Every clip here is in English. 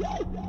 Yeah!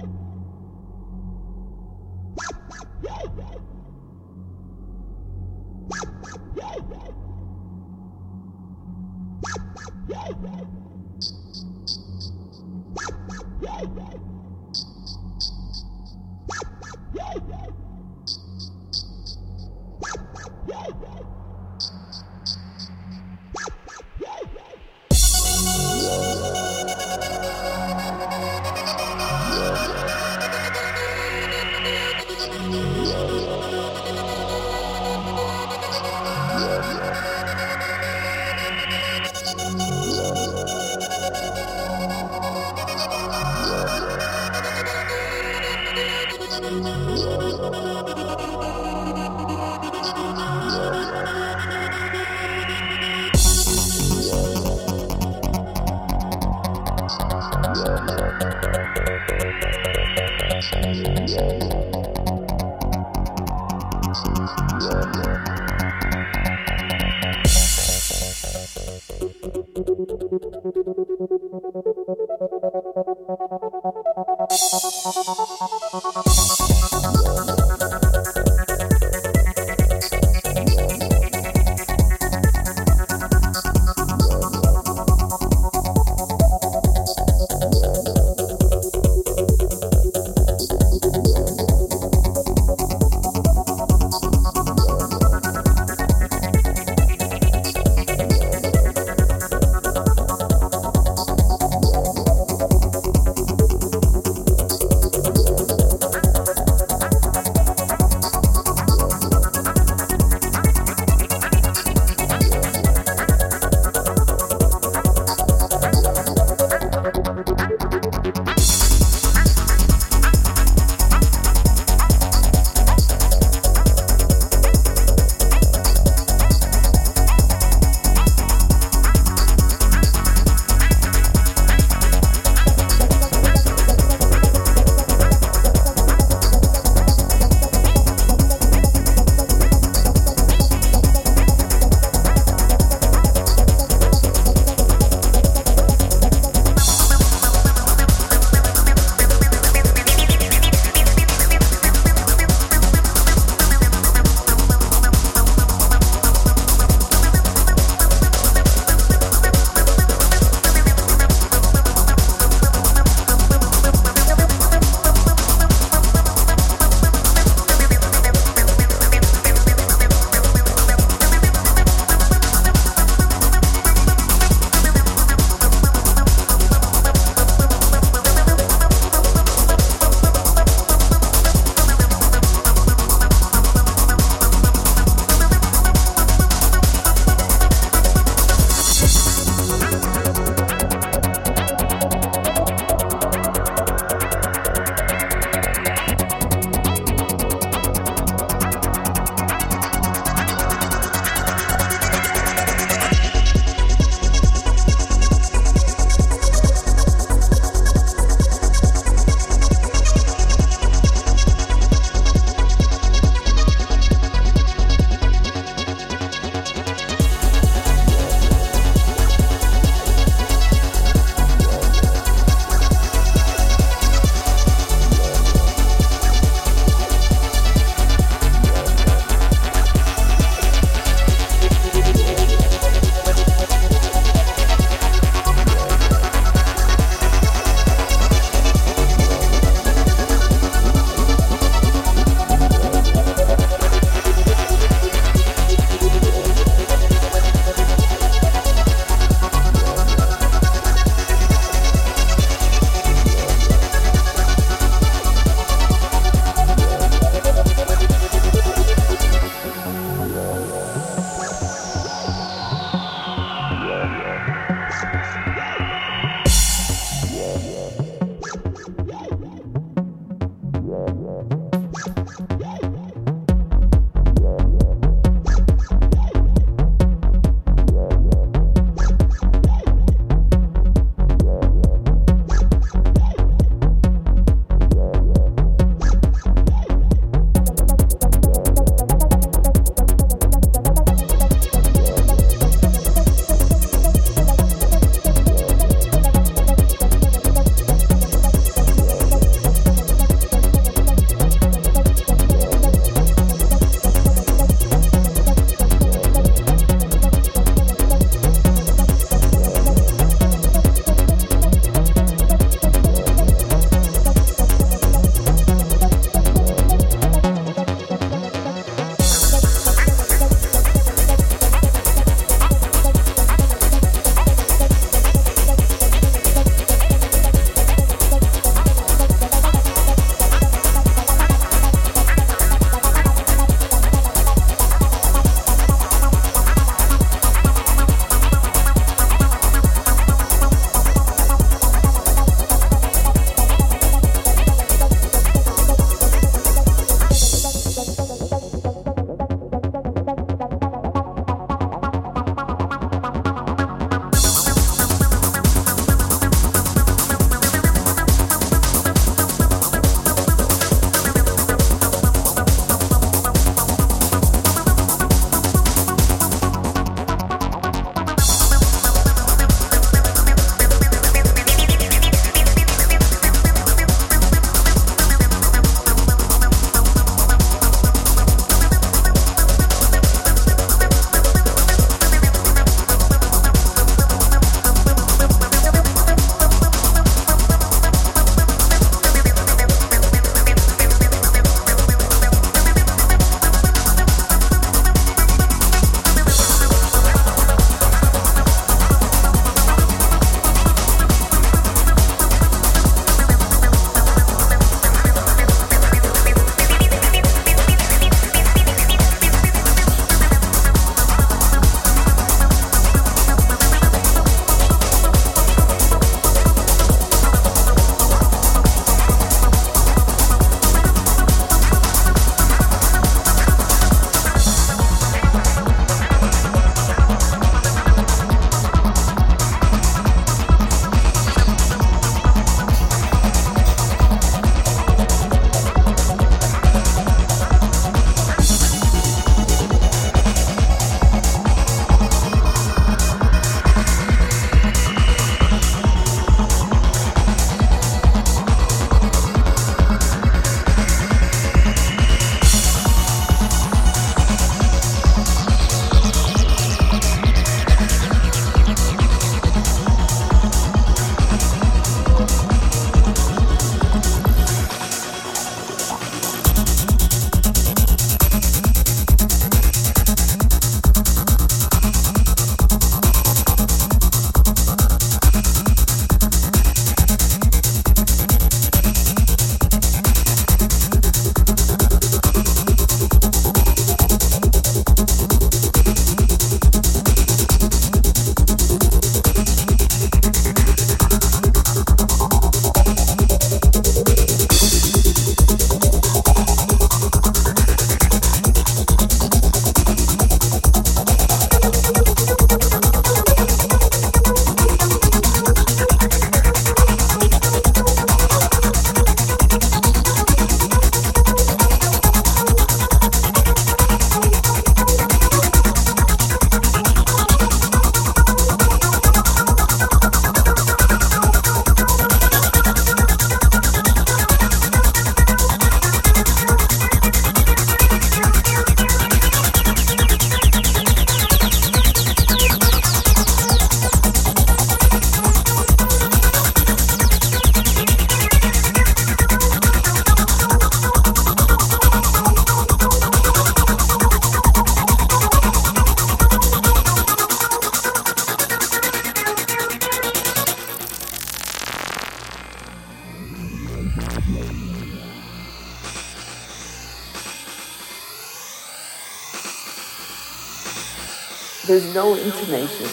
There's no intonation.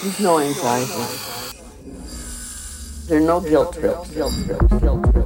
There's no anxiety. There are no guilt trips. Guilt trips. Guilt trips.